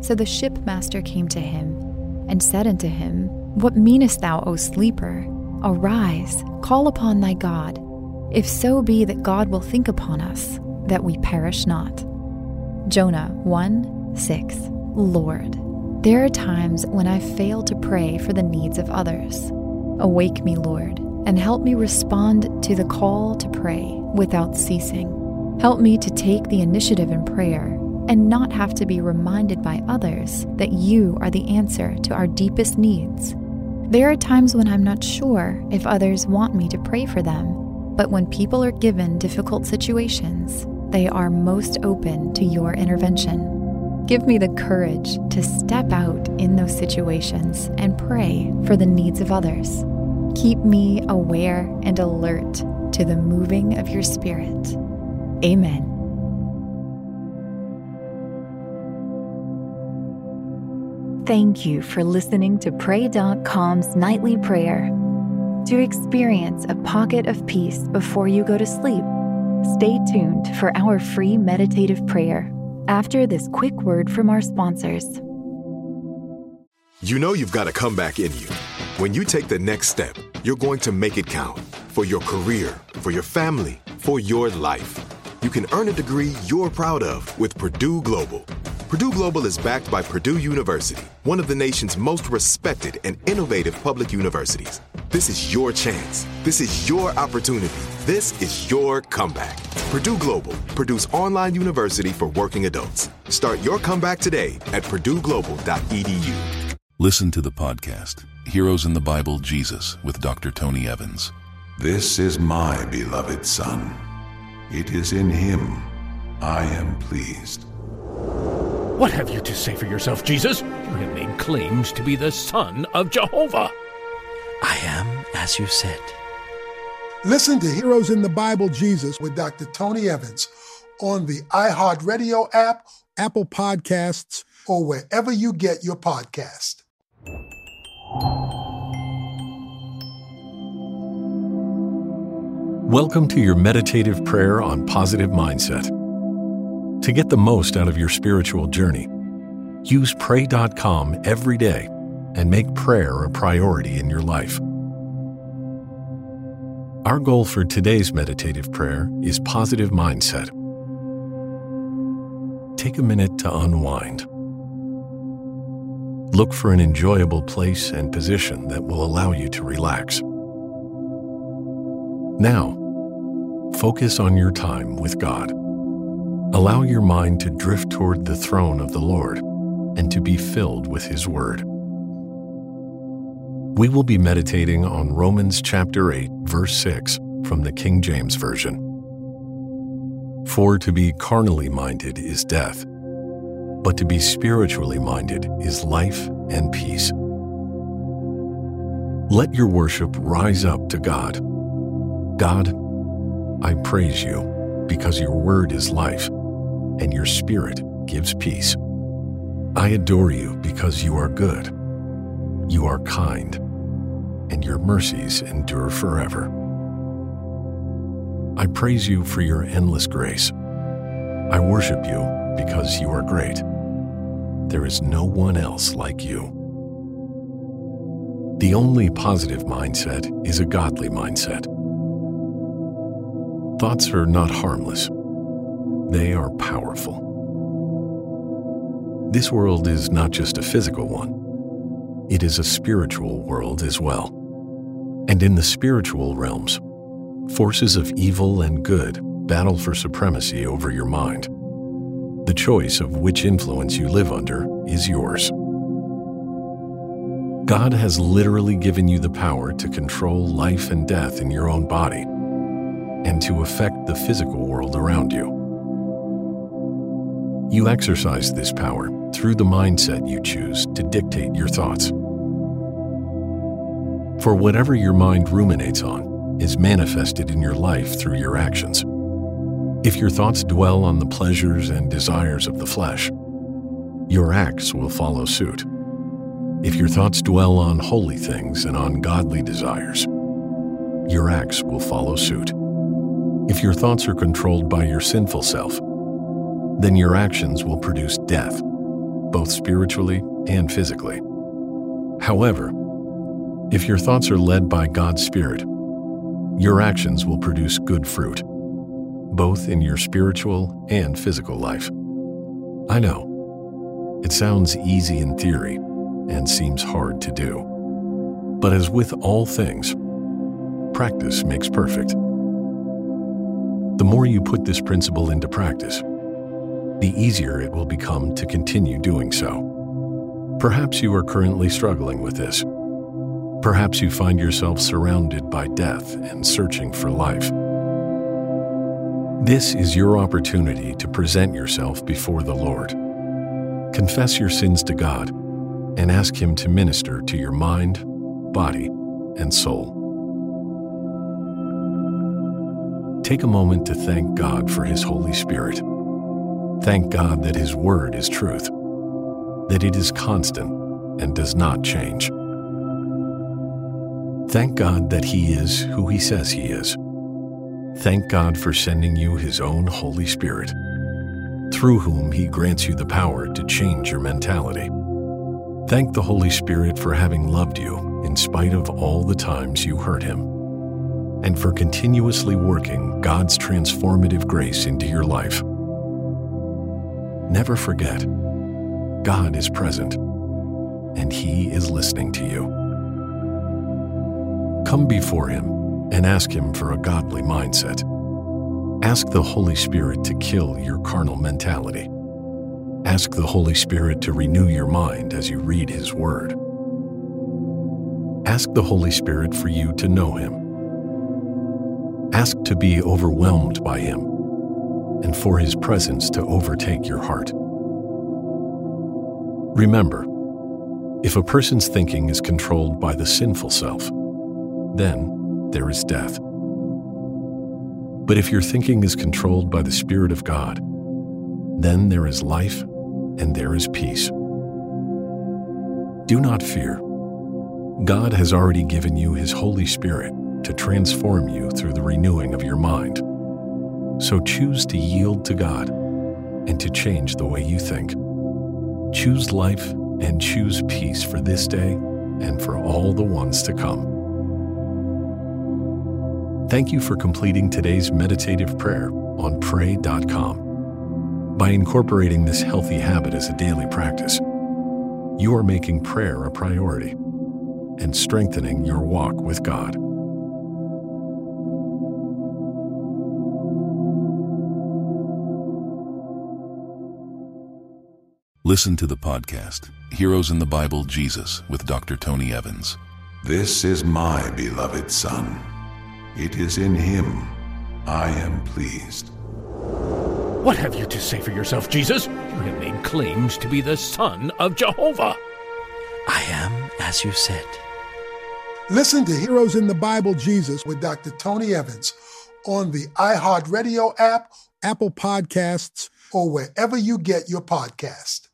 So the shipmaster came to him and said unto him, What meanest thou, O sleeper? Arise, call upon thy God, if so be that God will think upon us, that we perish not. Jonah 1 6. Lord, there are times when I fail to pray for the needs of others. Awake me, Lord, and help me respond to the call to pray without ceasing. Help me to take the initiative in prayer and not have to be reminded by others that you are the answer to our deepest needs. There are times when I'm not sure if others want me to pray for them, but when people are given difficult situations, they are most open to your intervention. Give me the courage to step out in those situations and pray for the needs of others. Keep me aware and alert to the moving of your Spirit. Amen. Thank you for listening to Pray.com's nightly prayer. To experience a pocket of peace before you go to sleep, stay tuned for our free meditative prayer after this quick word from our sponsors. You know you've got a comeback in you. When you take the next step, you're going to make it count for your career, for your family, for your life. You can earn a degree you're proud of with Purdue Global. Purdue Global is backed by Purdue University, one of the nation's most respected and innovative public universities. This is your chance. This is your opportunity. This is your comeback. Purdue Global, Purdue's online university for working adults. Start your comeback today at purdueglobal.edu. Listen to the podcast, Heroes in the Bible Jesus, with Dr. Tony Evans. This is my beloved Son. It is in him I am pleased. What have you to say for yourself, Jesus? You have made claims to be the Son of Jehovah. I am as you said. Listen to Heroes in the Bible Jesus with Dr. Tony Evans on the iHeartRadio app, Apple Podcasts, or wherever you get your podcast. Welcome to your meditative prayer on positive mindset. To get the most out of your spiritual journey, use pray.com every day and make prayer a priority in your life. Our goal for today's meditative prayer is positive mindset. Take a minute to unwind. Look for an enjoyable place and position that will allow you to relax. Now, focus on your time with God. Allow your mind to drift toward the throne of the Lord and to be filled with His Word. We will be meditating on Romans chapter 8, verse 6 from the King James Version. For to be carnally minded is death, but to be spiritually minded is life and peace. Let your worship rise up to God. God, I praise you because your word is life and your spirit gives peace. I adore you because you are good, you are kind, and your mercies endure forever. I praise you for your endless grace. I worship you because you are great. There is no one else like you. The only positive mindset is a godly mindset. Thoughts are not harmless they are powerful. This world is not just a physical one, it is a spiritual world as well. And in the spiritual realms, forces of evil and good battle for supremacy over your mind. The choice of which influence you live under is yours. God has literally given you the power to control life and death in your own body and to affect the physical world around you. You exercise this power through the mindset you choose to dictate your thoughts. For whatever your mind ruminates on is manifested in your life through your actions. If your thoughts dwell on the pleasures and desires of the flesh, your acts will follow suit. If your thoughts dwell on holy things and on godly desires, your acts will follow suit. If your thoughts are controlled by your sinful self, then your actions will produce death. both spiritually and physically. However, if your thoughts are led by God's Spirit, your actions will produce good fruit, both in your spiritual and physical life. I know, it sounds easy in theory and seems hard to do. But as with all things, practice makes perfect. The more you put this principle into practice, the easier it will become to continue doing so. Perhaps you are currently struggling with this Perhaps you find yourself surrounded by death and searching for life. This is your opportunity to present yourself before the Lord. Confess your sins to God and ask Him to minister to your mind, body, and soul. Take a moment to thank God for His Holy Spirit. Thank God that His Word is truth, that it is constant and does not change. Thank God that He is who He says He is. Thank God for sending you His own Holy Spirit, through whom He grants you the power to change your mentality. Thank the Holy Spirit for having loved you in spite of all the times you hurt Him, and for continuously working God's transformative grace into your life. Never forget, God is present, and He is listening to you. Come before Him and ask Him for a godly mindset. Ask the Holy Spirit to kill your carnal mentality. Ask the Holy Spirit to renew your mind as you read His Word. Ask the Holy Spirit for you to know Him. Ask to be overwhelmed by Him and for His presence to overtake your heart. Remember, if a person's thinking is controlled by the sinful self, then there is death. But if your thinking is controlled by the Spirit of God, then there is life and there is peace. Do not fear. God has already given you His Holy Spirit to transform you through the renewing of your mind. So choose to yield to God and to change the way you think. Choose life and choose peace for this day and for all the ones to come. Thank you for completing today's meditative prayer on pray.com. By incorporating this healthy habit as a daily practice, you are making prayer a priority and strengthening your walk with God. Listen to the podcast, Heroes in the Bible Jesus, with Dr. Tony Evans. This is my beloved Son. It is in him I am pleased. What have you to say for yourself, Jesus? You have made claims to be the Son of Jehovah. I am as you said. Listen to Heroes in the Bible Jesus with Dr. Tony Evans on the iHeartRadio app, Apple Podcasts, or wherever you get your podcast.